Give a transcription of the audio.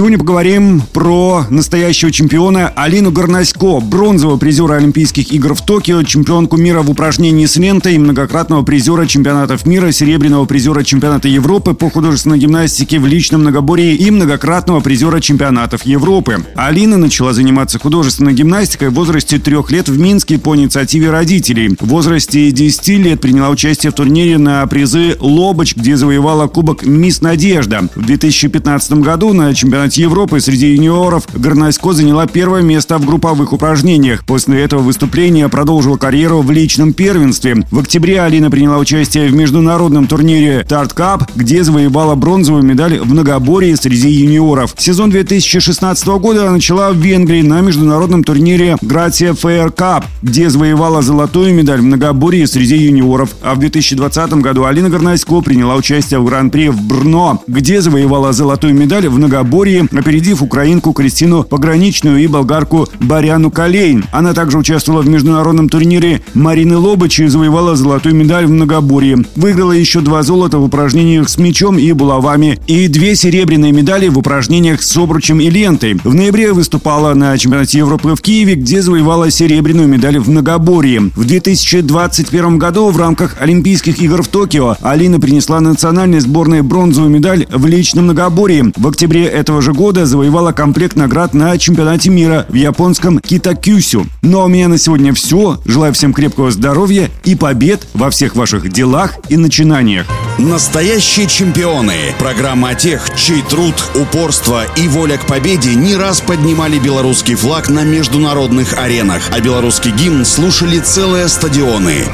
Сегодня поговорим про настоящего чемпиона Алину Горнасько, бронзового призера Олимпийских игр в Токио, чемпионку мира в упражнении с лентой, многократного призера чемпионатов мира, серебряного призера чемпионата Европы по художественной гимнастике в личном многоборье и многократного призера чемпионатов Европы. Алина начала заниматься художественной гимнастикой в возрасте трех лет в Минске по инициативе родителей. В возрасте 10 лет приняла участие в турнире на призы «Лобоч», где завоевала кубок «Мисс Надежда». В 2015 году на чемпионате чемпионате Европы среди юниоров Горнасько заняла первое место в групповых упражнениях. После этого выступления продолжила карьеру в личном первенстве. В октябре Алина приняла участие в международном турнире Тарт Кап, где завоевала бронзовую медаль в многоборье среди юниоров. Сезон 2016 года начала в Венгрии на международном турнире Грация Фэйр Кап, где завоевала золотую медаль в многоборье среди юниоров. А в 2020 году Алина Горнасько приняла участие в Гран-при в Брно, где завоевала золотую медаль в многоборье категории, опередив украинку Кристину Пограничную и болгарку Баряну Калейн. Она также участвовала в международном турнире Марины Лобыч и завоевала золотую медаль в многоборье. Выиграла еще два золота в упражнениях с мячом и булавами и две серебряные медали в упражнениях с обручем и лентой. В ноябре выступала на чемпионате Европы в Киеве, где завоевала серебряную медаль в многоборье. В 2021 году в рамках Олимпийских игр в Токио Алина принесла национальной сборной бронзовую медаль в личном многоборье. В октябре этого этого же года завоевала комплект наград на чемпионате мира в японском Китакюсю. Ну а у меня на сегодня все. Желаю всем крепкого здоровья и побед во всех ваших делах и начинаниях. Настоящие чемпионы. Программа о тех, чей труд, упорство и воля к победе не раз поднимали белорусский флаг на международных аренах, а белорусский гимн слушали целые стадионы.